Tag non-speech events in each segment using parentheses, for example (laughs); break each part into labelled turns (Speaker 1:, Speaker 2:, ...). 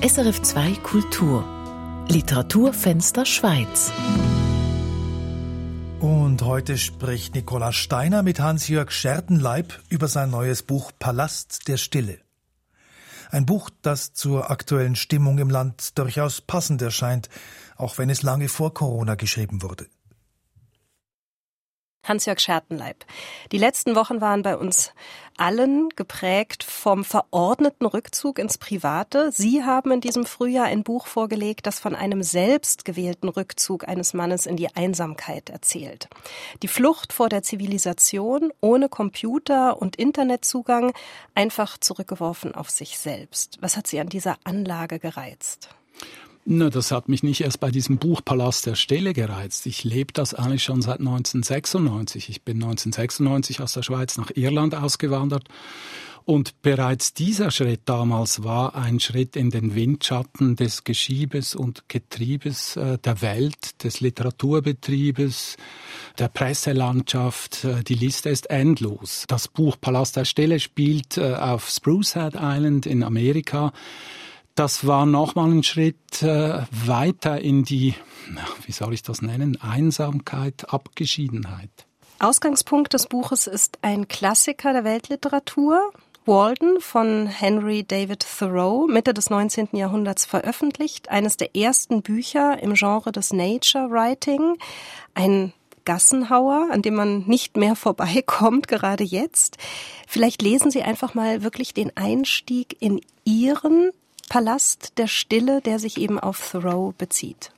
Speaker 1: SRF 2 Kultur Literaturfenster Schweiz.
Speaker 2: Und heute spricht Nicola Steiner mit Hans-Jörg Schertenleib über sein neues Buch Palast der Stille. Ein Buch, das zur aktuellen Stimmung im Land durchaus passend erscheint, auch wenn es lange vor Corona geschrieben wurde.
Speaker 3: Hans-Jörg Schertenleib. Die letzten Wochen waren bei uns allen geprägt vom verordneten Rückzug ins Private. Sie haben in diesem Frühjahr ein Buch vorgelegt, das von einem selbst gewählten Rückzug eines Mannes in die Einsamkeit erzählt. Die Flucht vor der Zivilisation ohne Computer und Internetzugang, einfach zurückgeworfen auf sich selbst. Was hat Sie an dieser Anlage gereizt?
Speaker 4: Na, das hat mich nicht erst bei diesem Buch Palast der Stille gereizt. Ich lebe das eigentlich schon seit 1996. Ich bin 1996 aus der Schweiz nach Irland ausgewandert. Und bereits dieser Schritt damals war ein Schritt in den Windschatten des Geschiebes und Getriebes äh, der Welt, des Literaturbetriebes, der Presselandschaft. Äh, die Liste ist endlos. Das Buch Palast der Stille spielt äh, auf Sprucehead Island in Amerika das war nochmal ein Schritt äh, weiter in die, wie soll ich das nennen, Einsamkeit, Abgeschiedenheit.
Speaker 3: Ausgangspunkt des Buches ist ein Klassiker der Weltliteratur, Walden von Henry David Thoreau, Mitte des 19. Jahrhunderts veröffentlicht, eines der ersten Bücher im Genre des Nature Writing, ein Gassenhauer, an dem man nicht mehr (laughs) vorbeikommt, gerade jetzt. Vielleicht lesen Sie einfach mal wirklich den Einstieg in Ihren Palast der Stille, der sich eben auf Thoreau bezieht.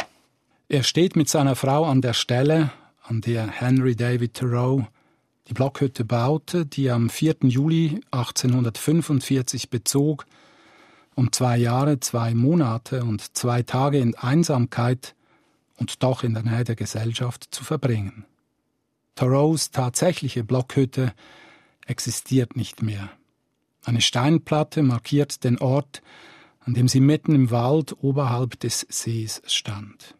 Speaker 4: Er steht mit seiner Frau an der Stelle, an der Henry David Thoreau die Blockhütte baute, die am 4. Juli 1845 bezog, um zwei Jahre, zwei Monate und zwei Tage in Einsamkeit und doch in der Nähe der Gesellschaft zu verbringen. Thoreaus tatsächliche Blockhütte existiert nicht mehr. Eine Steinplatte markiert den Ort, an dem sie mitten im Wald oberhalb des Sees stand.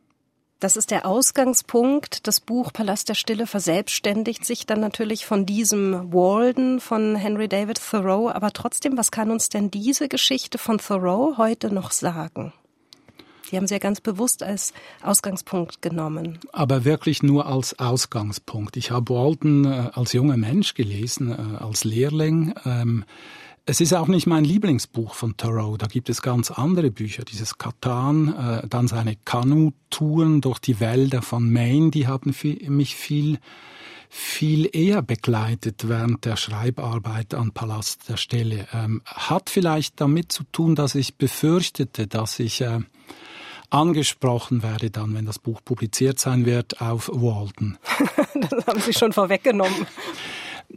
Speaker 3: Das ist der Ausgangspunkt. Das Buch Palast der Stille verselbstständigt sich dann natürlich von diesem Walden von Henry David Thoreau. Aber trotzdem, was kann uns denn diese Geschichte von Thoreau heute noch sagen? Sie haben sie ja ganz bewusst als Ausgangspunkt genommen.
Speaker 4: Aber wirklich nur als Ausgangspunkt. Ich habe Walden äh, als junger Mensch gelesen, äh, als Lehrling. Es ist auch nicht mein Lieblingsbuch von Thoreau. Da gibt es ganz andere Bücher. Dieses Katan, äh, dann seine Kanu-Touren durch die Wälder von Maine, die haben mich viel, viel eher begleitet während der Schreibarbeit an Palast der Stelle. Ähm, hat vielleicht damit zu tun, dass ich befürchtete, dass ich äh, angesprochen werde dann, wenn das Buch publiziert sein wird, auf Walden. (laughs) (laughs)
Speaker 3: das haben Sie schon vorweggenommen.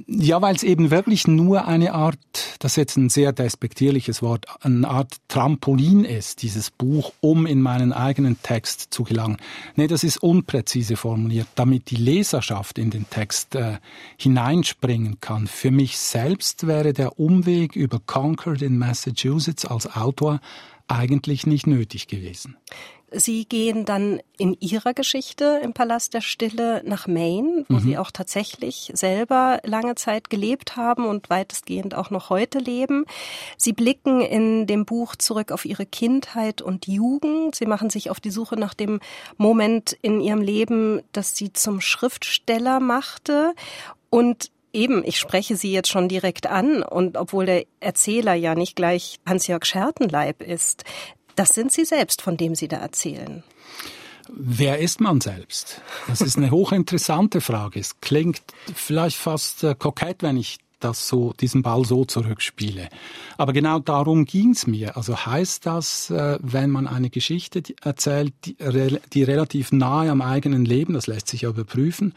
Speaker 4: Ja, weil es eben wirklich nur eine Art, das jetzt ein sehr despektierliches Wort, eine Art Trampolin ist, dieses Buch, um in meinen eigenen Text zu gelangen. Nee, das ist unpräzise formuliert, damit die Leserschaft in den Text äh, hineinspringen kann. Für mich selbst wäre der Umweg über Concord in Massachusetts als Autor eigentlich nicht nötig gewesen.
Speaker 3: Sie gehen dann in Ihrer Geschichte im Palast der Stille nach Maine, wo mhm. Sie auch tatsächlich selber lange Zeit gelebt haben und weitestgehend auch noch heute leben. Sie blicken in dem Buch zurück auf Ihre Kindheit und Jugend. Sie machen sich auf die Suche nach dem Moment in Ihrem Leben, das Sie zum Schriftsteller machte. Und Eben, ich spreche Sie jetzt schon direkt an und obwohl der Erzähler ja nicht gleich Hans-Jörg Schertenleib ist, das sind Sie selbst, von dem Sie da erzählen.
Speaker 4: Wer ist man selbst? Das ist eine hochinteressante Frage. Es klingt vielleicht fast äh, kokett, wenn ich das so, diesen Ball so zurückspiele. Aber genau darum ging's mir. Also heißt das, äh, wenn man eine Geschichte erzählt, die, die relativ nahe am eigenen Leben, das lässt sich ja überprüfen,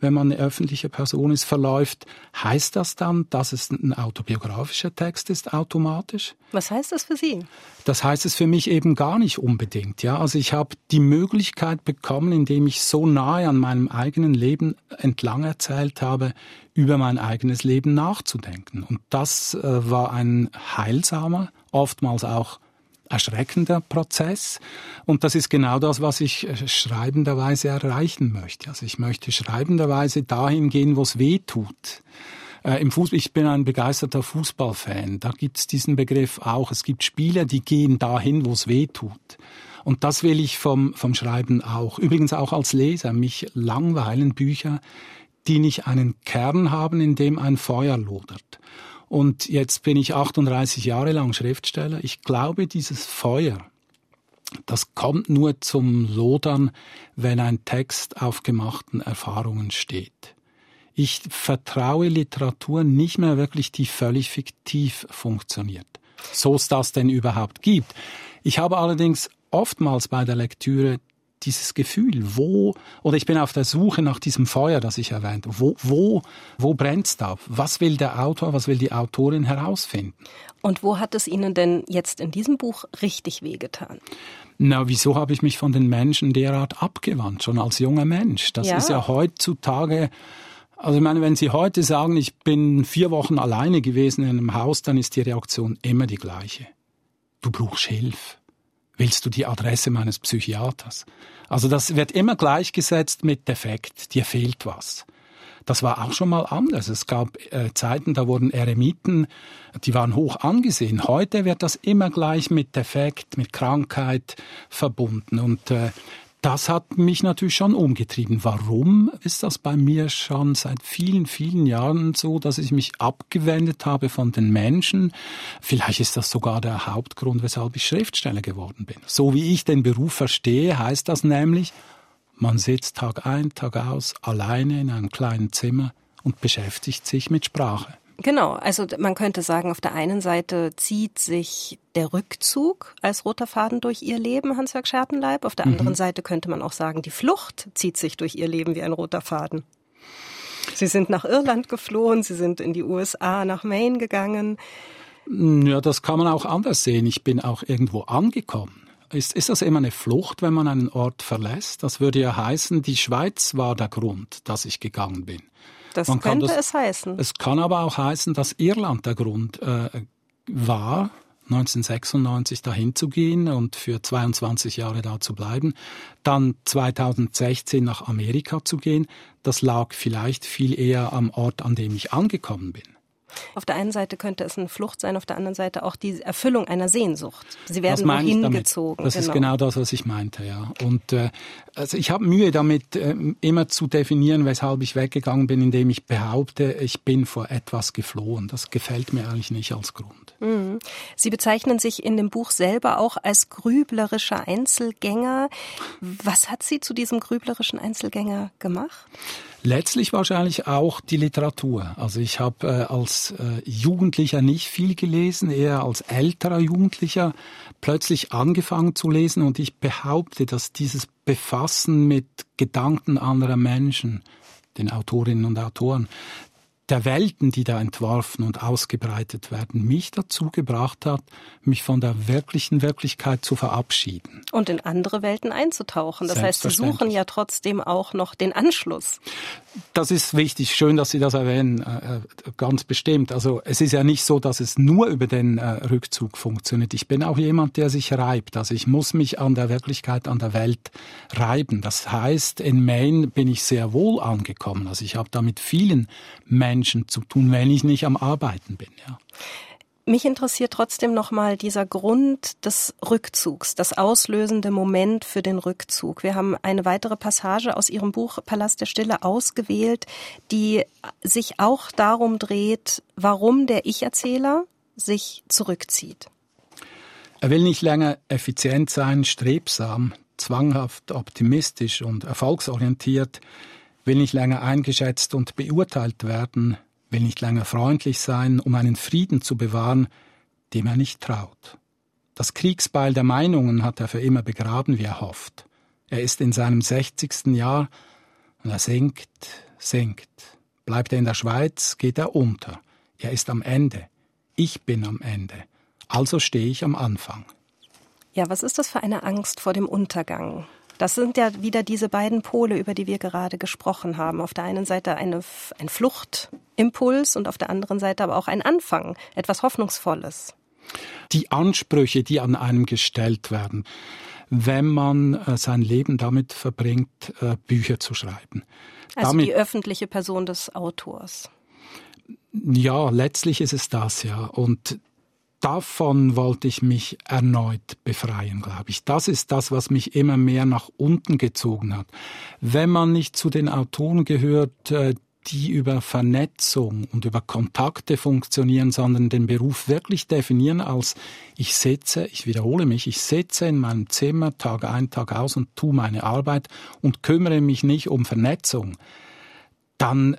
Speaker 4: wenn man eine öffentliche Person ist, verläuft, heißt das dann, dass es ein autobiografischer Text ist automatisch?
Speaker 3: Was heißt das für Sie?
Speaker 4: Das heißt es für mich eben gar nicht unbedingt. Ja, also ich habe die Möglichkeit bekommen, indem ich so nahe an meinem eigenen Leben entlang erzählt habe, über mein eigenes Leben nachzudenken. Und das äh, war ein heilsamer, oftmals auch erschreckender Prozess. Und das ist genau das, was ich äh, schreibenderweise erreichen möchte. Also ich möchte schreibenderweise dahin gehen, wo es weh tut. Äh, Im Fußball, ich bin ein begeisterter Fußballfan. Da gibt es diesen Begriff auch. Es gibt Spieler, die gehen dahin, wo es weh tut. Und das will ich vom, vom Schreiben auch. Übrigens auch als Leser. Mich langweilen Bücher, die nicht einen Kern haben, in dem ein Feuer lodert. Und jetzt bin ich 38 Jahre lang Schriftsteller. Ich glaube, dieses Feuer, das kommt nur zum Lodern, wenn ein Text auf gemachten Erfahrungen steht. Ich vertraue Literatur nicht mehr wirklich, die völlig fiktiv funktioniert. So es das denn überhaupt gibt. Ich habe allerdings oftmals bei der Lektüre dieses Gefühl, wo, oder ich bin auf der Suche nach diesem Feuer, das ich erwähnt wo, wo, wo brennt's da? Was will der Autor, was will die Autorin herausfinden?
Speaker 3: Und wo hat es Ihnen denn jetzt in diesem Buch richtig wehgetan?
Speaker 4: Na, wieso habe ich mich von den Menschen derart abgewandt, schon als junger Mensch? Das ja. ist ja heutzutage, also ich meine, wenn Sie heute sagen, ich bin vier Wochen alleine gewesen in einem Haus, dann ist die Reaktion immer die gleiche. Du brauchst Hilfe willst du die Adresse meines Psychiaters? Also das wird immer gleichgesetzt mit Defekt, dir fehlt was. Das war auch schon mal anders. Es gab äh, Zeiten, da wurden Eremiten, die waren hoch angesehen. Heute wird das immer gleich mit Defekt, mit Krankheit verbunden. Und äh, das hat mich natürlich schon umgetrieben. Warum ist das bei mir schon seit vielen, vielen Jahren so, dass ich mich abgewendet habe von den Menschen? Vielleicht ist das sogar der Hauptgrund, weshalb ich Schriftsteller geworden bin. So wie ich den Beruf verstehe, heißt das nämlich, man sitzt Tag ein, Tag aus, alleine in einem kleinen Zimmer und beschäftigt sich mit Sprache.
Speaker 3: Genau, also man könnte sagen, auf der einen Seite zieht sich der Rückzug als roter Faden durch ihr Leben, Hans-Jörg Schertenleib. Auf der mhm. anderen Seite könnte man auch sagen, die Flucht zieht sich durch ihr Leben wie ein roter Faden. Sie sind nach Irland geflohen, sie sind in die USA, nach Maine gegangen.
Speaker 4: Ja, das kann man auch anders sehen. Ich bin auch irgendwo angekommen. Ist, ist das immer eine Flucht, wenn man einen Ort verlässt? Das würde ja heißen, die Schweiz war der Grund, dass ich gegangen bin.
Speaker 3: Das Man könnte das, es heißen.
Speaker 4: Es kann aber auch heißen, dass Irland der Grund äh, war, 1996 dahin zu gehen und für 22 Jahre da zu bleiben, dann 2016 nach Amerika zu gehen, das lag vielleicht viel eher am Ort, an dem ich angekommen bin.
Speaker 3: Auf der einen Seite könnte es eine Flucht sein, auf der anderen Seite auch die Erfüllung einer Sehnsucht. Sie werden wohin gezogen.
Speaker 4: Das genau. ist genau das, was ich meinte, ja. Und äh, also ich habe Mühe damit, äh, immer zu definieren, weshalb ich weggegangen bin, indem ich behaupte, ich bin vor etwas geflohen. Das gefällt mir eigentlich nicht als Grund.
Speaker 3: Mhm. Sie bezeichnen sich in dem Buch selber auch als grüblerischer Einzelgänger. Was hat Sie zu diesem grüblerischen Einzelgänger gemacht?
Speaker 4: Letztlich wahrscheinlich auch die Literatur. Also ich habe äh, als äh, Jugendlicher nicht viel gelesen, eher als älterer Jugendlicher plötzlich angefangen zu lesen und ich behaupte, dass dieses Befassen mit Gedanken anderer Menschen, den Autorinnen und Autoren, der Welten, die da entworfen und ausgebreitet werden, mich dazu gebracht hat, mich von der wirklichen Wirklichkeit zu verabschieden.
Speaker 3: Und in andere Welten einzutauchen. Das heißt, Sie suchen ja trotzdem auch noch den Anschluss.
Speaker 4: Das ist wichtig. Schön, dass Sie das erwähnen. Äh, äh, ganz bestimmt. Also es ist ja nicht so, dass es nur über den äh, Rückzug funktioniert. Ich bin auch jemand, der sich reibt. Also ich muss mich an der Wirklichkeit, an der Welt reiben. Das heißt, in Maine bin ich sehr wohl angekommen. Also ich habe da mit vielen Menschen zu tun, wenn ich nicht am Arbeiten bin. Ja.
Speaker 3: Mich interessiert trotzdem nochmal dieser Grund des Rückzugs, das auslösende Moment für den Rückzug. Wir haben eine weitere Passage aus Ihrem Buch Palast der Stille ausgewählt, die sich auch darum dreht, warum der Ich-Erzähler sich zurückzieht.
Speaker 4: Er will nicht länger effizient sein, strebsam, zwanghaft optimistisch und erfolgsorientiert will nicht länger eingeschätzt und beurteilt werden, will nicht länger freundlich sein, um einen Frieden zu bewahren, dem er nicht traut. Das Kriegsbeil der Meinungen hat er für immer begraben, wie er hofft. Er ist in seinem sechzigsten Jahr und er sinkt, sinkt. Bleibt er in der Schweiz, geht er unter. Er ist am Ende. Ich bin am Ende. Also stehe ich am Anfang.
Speaker 3: Ja, was ist das für eine Angst vor dem Untergang? Das sind ja wieder diese beiden Pole, über die wir gerade gesprochen haben. Auf der einen Seite eine, ein Fluchtimpuls und auf der anderen Seite aber auch ein Anfang, etwas Hoffnungsvolles.
Speaker 4: Die Ansprüche, die an einem gestellt werden, wenn man äh, sein Leben damit verbringt, äh, Bücher zu schreiben.
Speaker 3: Also damit, die öffentliche Person des Autors.
Speaker 4: Ja, letztlich ist es das, ja. Und davon wollte ich mich erneut befreien, glaube ich. Das ist das, was mich immer mehr nach unten gezogen hat. Wenn man nicht zu den Autoren gehört, äh, die über Vernetzung und über Kontakte funktionieren, sondern den Beruf wirklich definieren als ich setze, ich wiederhole mich, ich setze in meinem Zimmer Tag ein, Tag aus und tue meine Arbeit und kümmere mich nicht um Vernetzung, dann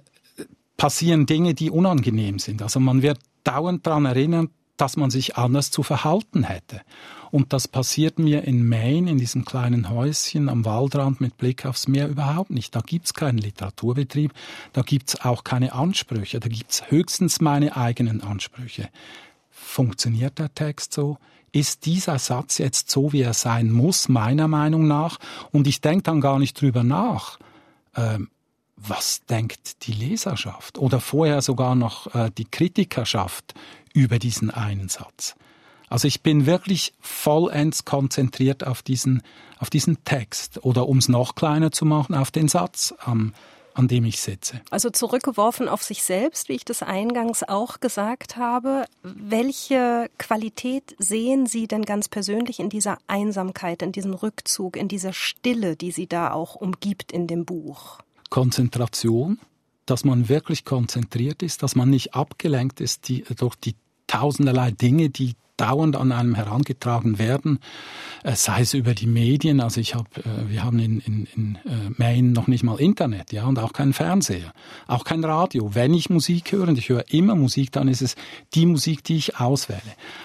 Speaker 4: passieren Dinge, die unangenehm sind. Also man wird dauernd daran erinnern, dass man sich anders zu verhalten hätte. Und das passiert mir in Maine, in diesem kleinen Häuschen am Waldrand mit Blick aufs Meer überhaupt nicht. Da gibt's keinen Literaturbetrieb, da gibt's auch keine Ansprüche, da gibt's höchstens meine eigenen Ansprüche. Funktioniert der Text so? Ist dieser Satz jetzt so, wie er sein muss, meiner Meinung nach? Und ich denke dann gar nicht drüber nach. Ähm, was denkt die Leserschaft oder vorher sogar noch äh, die Kritikerschaft über diesen einen Satz. Also ich bin wirklich vollends konzentriert auf diesen, auf diesen Text oder um es noch kleiner zu machen, auf den Satz, ähm, an dem ich sitze.
Speaker 3: Also zurückgeworfen auf sich selbst, wie ich das eingangs auch gesagt habe. Welche Qualität sehen Sie denn ganz persönlich in dieser Einsamkeit, in diesem Rückzug, in dieser Stille, die Sie da auch umgibt in dem Buch?
Speaker 4: Konzentration, dass man wirklich konzentriert ist, dass man nicht abgelenkt ist die, durch die tausenderlei Dinge, die dauernd an einem herangetragen werden, äh, sei es über die Medien. Also ich habe, äh, wir haben in, in, in äh, Maine noch nicht mal Internet, ja, und auch keinen Fernseher, auch kein Radio. Wenn ich Musik höre, und ich höre immer Musik, dann ist es die Musik, die ich auswähle.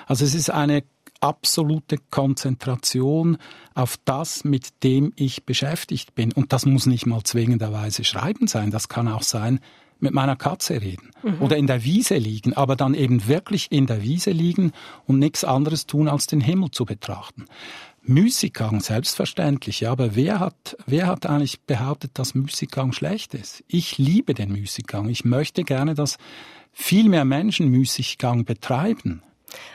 Speaker 4: Also es ist eine absolute Konzentration auf das, mit dem ich beschäftigt bin. Und das muss nicht mal zwingenderweise Schreiben sein. Das kann auch sein, mit meiner Katze reden mhm. oder in der Wiese liegen, aber dann eben wirklich in der Wiese liegen und nichts anderes tun, als den Himmel zu betrachten. Müßiggang, selbstverständlich, ja, aber wer hat, wer hat eigentlich behauptet, dass Müßiggang schlecht ist? Ich liebe den Müßiggang. Ich möchte gerne, dass viel mehr Menschen Müßiggang betreiben.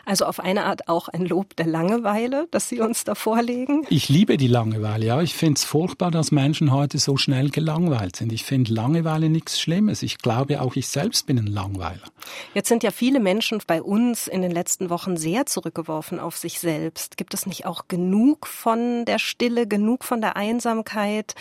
Speaker 3: Also auf eine Art auch ein Lob der Langeweile, das Sie uns da vorlegen?
Speaker 4: Ich liebe die Langeweile, ja. Ich finde es furchtbar, dass Menschen heute so schnell gelangweilt sind. Ich finde Langeweile nichts Schlimmes. Ich glaube auch, ich selbst bin ein Langweiler.
Speaker 3: Jetzt sind ja viele Menschen bei uns in den letzten Wochen sehr zurückgeworfen auf sich selbst. Gibt es nicht auch genug von der Stille, genug von der Einsamkeit?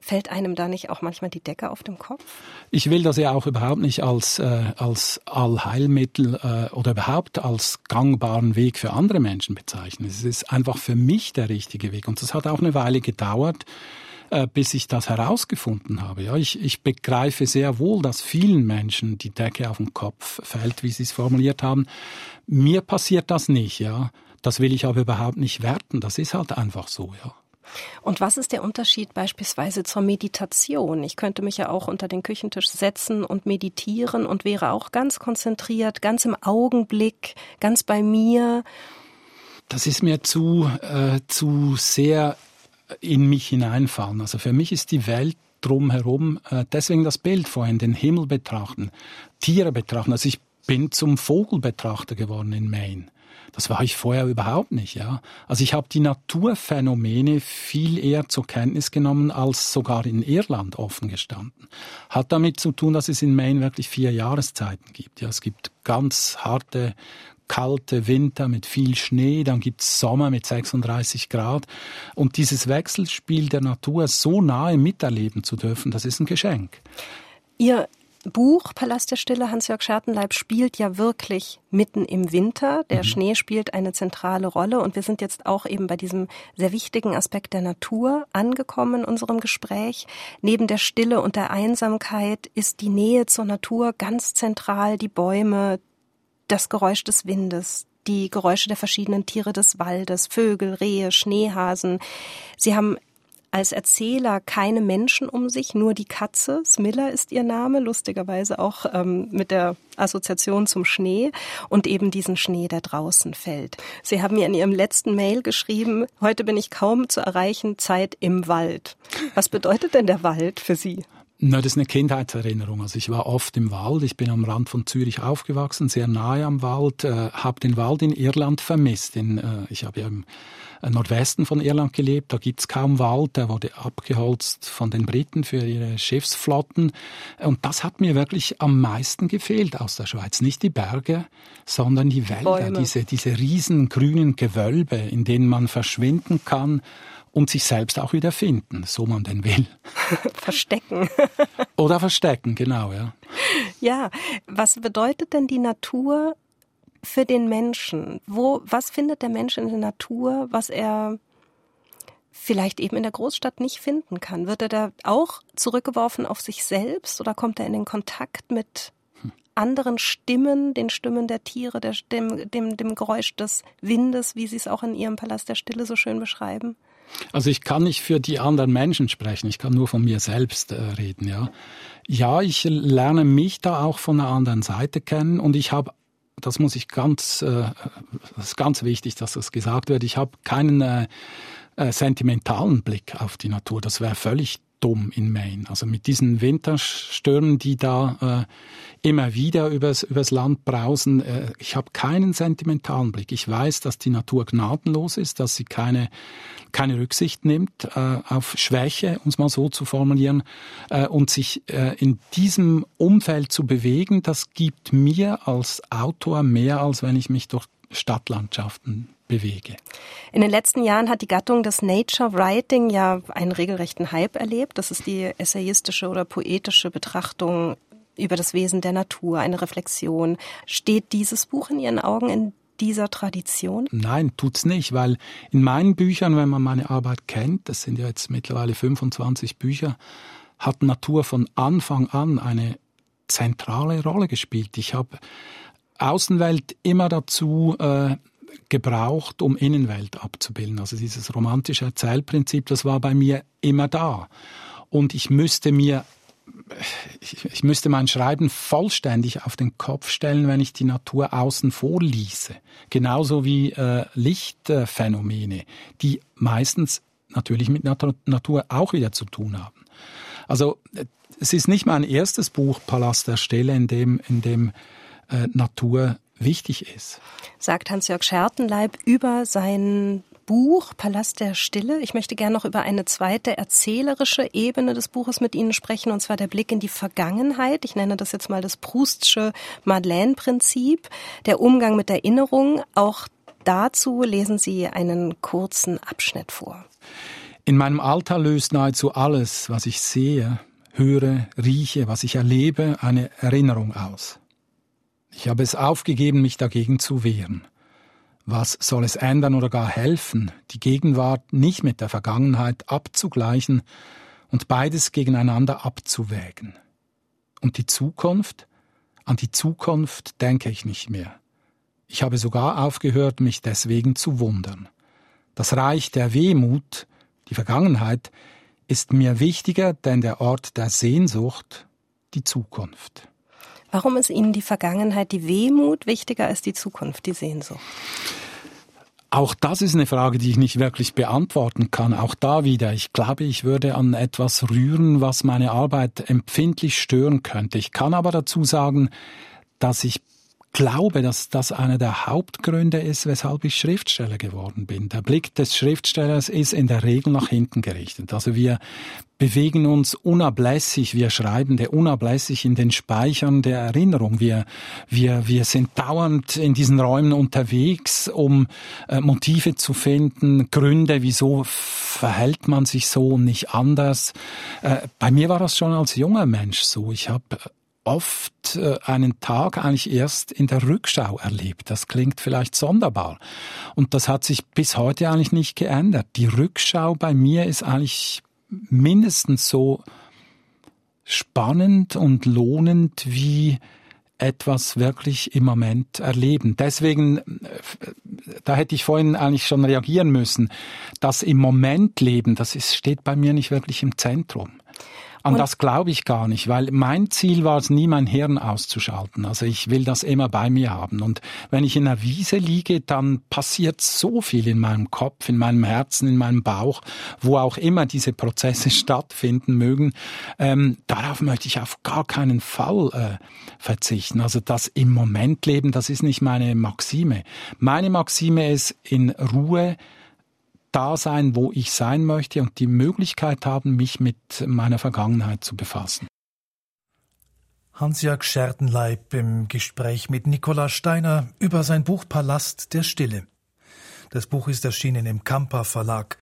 Speaker 3: Fällt einem da nicht auch manchmal die Decke auf dem Kopf?
Speaker 4: Ich will das ja auch überhaupt nicht als, äh, als Allheilmittel äh, oder überhaupt als gangbaren Weg für andere Menschen bezeichnen. Es ist einfach für mich der richtige Weg. Und das hat auch eine Weile gedauert, äh, bis ich das herausgefunden habe. Ja, ich, ich begreife sehr wohl, dass vielen Menschen die Decke auf den Kopf fällt, wie Sie es formuliert haben. Mir passiert das nicht, ja. Das will ich aber überhaupt nicht werten. Das ist halt einfach so, ja.
Speaker 3: Und was ist der Unterschied beispielsweise zur Meditation? Ich könnte mich ja auch unter den Küchentisch setzen und meditieren und wäre auch ganz konzentriert, ganz im Augenblick, ganz bei mir.
Speaker 4: Das ist mir zu, äh, zu sehr in mich hineinfallen. Also für mich ist die Welt drumherum, äh, deswegen das Bild vorhin, den Himmel betrachten, Tiere betrachten. Also ich bin zum Vogelbetrachter geworden in Maine. Das war ich vorher überhaupt nicht, ja. Also ich habe die Naturphänomene viel eher zur Kenntnis genommen als sogar in Irland offen gestanden. Hat damit zu tun, dass es in Maine wirklich vier Jahreszeiten gibt. Ja, es gibt ganz harte kalte Winter mit viel Schnee, dann gibt's Sommer mit 36 Grad. Und dieses Wechselspiel der Natur so nahe miterleben zu dürfen, das ist ein Geschenk.
Speaker 3: Ihr Buch Palast der Stille Hans-Jörg Schertenleib spielt ja wirklich mitten im Winter. Der mhm. Schnee spielt eine zentrale Rolle und wir sind jetzt auch eben bei diesem sehr wichtigen Aspekt der Natur angekommen in unserem Gespräch. Neben der Stille und der Einsamkeit ist die Nähe zur Natur ganz zentral. Die Bäume, das Geräusch des Windes, die Geräusche der verschiedenen Tiere des Waldes, Vögel, Rehe, Schneehasen. Sie haben als Erzähler keine Menschen um sich, nur die Katze. Smilla ist ihr Name, lustigerweise auch ähm, mit der Assoziation zum Schnee und eben diesen Schnee, der draußen fällt. Sie haben mir in Ihrem letzten Mail geschrieben, heute bin ich kaum zu erreichen, Zeit im Wald. Was bedeutet denn der Wald für Sie?
Speaker 4: Na, das ist eine Kindheitserinnerung. Also ich war oft im Wald. Ich bin am Rand von Zürich aufgewachsen, sehr nahe am Wald. Äh, habe den Wald in Irland vermisst. In, äh, ich habe ja im Nordwesten von Irland gelebt. Da gibt's kaum Wald. Der wurde abgeholzt von den Briten für ihre Schiffsflotten. Und das hat mir wirklich am meisten gefehlt aus der Schweiz. Nicht die Berge, sondern die Wälder. Bäume. Diese, diese riesen grünen Gewölbe, in denen man verschwinden kann und sich selbst auch wieder finden, so man denn will. (laughs)
Speaker 3: verstecken.
Speaker 4: Oder verstecken, genau, ja.
Speaker 3: Ja, was bedeutet denn die Natur für den Menschen? Wo, was findet der Mensch in der Natur, was er vielleicht eben in der Großstadt nicht finden kann? Wird er da auch zurückgeworfen auf sich selbst oder kommt er in den Kontakt mit anderen Stimmen, den Stimmen der Tiere, der, dem, dem, dem Geräusch des Windes, wie Sie es auch in Ihrem Palast der Stille so schön beschreiben?
Speaker 4: Also ich kann nicht für die anderen Menschen sprechen, ich kann nur von mir selbst äh, reden, ja. Ja, ich lerne mich da auch von einer anderen Seite kennen und ich habe das muss ich ganz, äh, das ist ganz wichtig, dass das gesagt wird. Ich habe keinen äh, äh, sentimentalen Blick auf die Natur. Das wäre völlig dumm in Maine. Also mit diesen Winterstürmen, die da äh, immer wieder übers, übers Land brausen, äh, ich habe keinen sentimentalen Blick. Ich weiß, dass die Natur gnadenlos ist, dass sie keine, keine Rücksicht nimmt äh, auf Schwäche, um es mal so zu formulieren, äh, und sich äh, in diesem Umfeld zu bewegen, das gibt mir als Autor mehr, als wenn ich mich durch Stadtlandschaften bewege.
Speaker 3: In den letzten Jahren hat die Gattung des Nature Writing ja einen regelrechten Hype erlebt. Das ist die essayistische oder poetische Betrachtung über das Wesen der Natur, eine Reflexion. Steht dieses Buch in Ihren Augen in dieser Tradition?
Speaker 4: Nein, tut's nicht, weil in meinen Büchern, wenn man meine Arbeit kennt, das sind ja jetzt mittlerweile 25 Bücher, hat Natur von Anfang an eine zentrale Rolle gespielt. Ich habe Außenwelt immer dazu äh, gebraucht, um Innenwelt abzubilden. Also dieses romantische Erzählprinzip, das war bei mir immer da. Und ich müsste mir ich, ich müsste mein Schreiben vollständig auf den Kopf stellen, wenn ich die Natur außen vor ließe. Genauso wie äh, Lichtphänomene, die meistens natürlich mit Natur, Natur auch wieder zu tun haben. Also es ist nicht mein erstes Buch Palast der Stille, in dem, in dem äh, Natur wichtig ist.
Speaker 3: Sagt Hans-Jörg Schertenleib über sein Buch Palast der Stille. Ich möchte gerne noch über eine zweite erzählerische Ebene des Buches mit Ihnen sprechen, und zwar der Blick in die Vergangenheit. Ich nenne das jetzt mal das Proustsche Madeleine-Prinzip, der Umgang mit Erinnerung. Auch dazu lesen Sie einen kurzen Abschnitt vor.
Speaker 4: In meinem Alter löst nahezu alles, was ich sehe, höre, rieche, was ich erlebe, eine Erinnerung aus. Ich habe es aufgegeben, mich dagegen zu wehren. Was soll es ändern oder gar helfen, die Gegenwart nicht mit der Vergangenheit abzugleichen und beides gegeneinander abzuwägen? Und die Zukunft? An die Zukunft denke ich nicht mehr. Ich habe sogar aufgehört, mich deswegen zu wundern. Das Reich der Wehmut, die Vergangenheit, ist mir wichtiger, denn der Ort der Sehnsucht, die Zukunft.
Speaker 3: Warum ist Ihnen die Vergangenheit, die Wehmut wichtiger als die Zukunft, die Sehnsucht?
Speaker 4: Auch das ist eine Frage, die ich nicht wirklich beantworten kann. Auch da wieder. Ich glaube, ich würde an etwas rühren, was meine Arbeit empfindlich stören könnte. Ich kann aber dazu sagen, dass ich glaube, dass das einer der Hauptgründe ist, weshalb ich Schriftsteller geworden bin. Der Blick des Schriftstellers ist in der Regel nach hinten gerichtet. Also wir bewegen uns unablässig, wir schreiben der unablässig in den Speichern der Erinnerung. Wir, wir, wir sind dauernd in diesen Räumen unterwegs, um äh, Motive zu finden, Gründe, wieso verhält man sich so und nicht anders. Äh, bei mir war das schon als junger Mensch so. Ich habe oft äh, einen Tag eigentlich erst in der Rückschau erlebt. Das klingt vielleicht sonderbar. Und das hat sich bis heute eigentlich nicht geändert. Die Rückschau bei mir ist eigentlich mindestens so spannend und lohnend wie etwas wirklich im Moment erleben. Deswegen, äh, da hätte ich vorhin eigentlich schon reagieren müssen. Das im Moment leben, das ist, steht bei mir nicht wirklich im Zentrum. An und das glaube ich gar nicht, weil mein Ziel war es nie, mein Hirn auszuschalten. Also ich will das immer bei mir haben. Und wenn ich in einer Wiese liege, dann passiert so viel in meinem Kopf, in meinem Herzen, in meinem Bauch, wo auch immer diese Prozesse (laughs) stattfinden mögen. Ähm, darauf möchte ich auf gar keinen Fall äh, verzichten. Also das im Moment leben, das ist nicht meine Maxime. Meine Maxime ist in Ruhe da sein, wo ich sein möchte und die Möglichkeit haben, mich mit meiner Vergangenheit zu befassen.
Speaker 2: Hans-Jörg Schertenleib im Gespräch mit Nikolaus Steiner über sein Buch Palast der Stille. Das Buch ist erschienen im Kamper Verlag.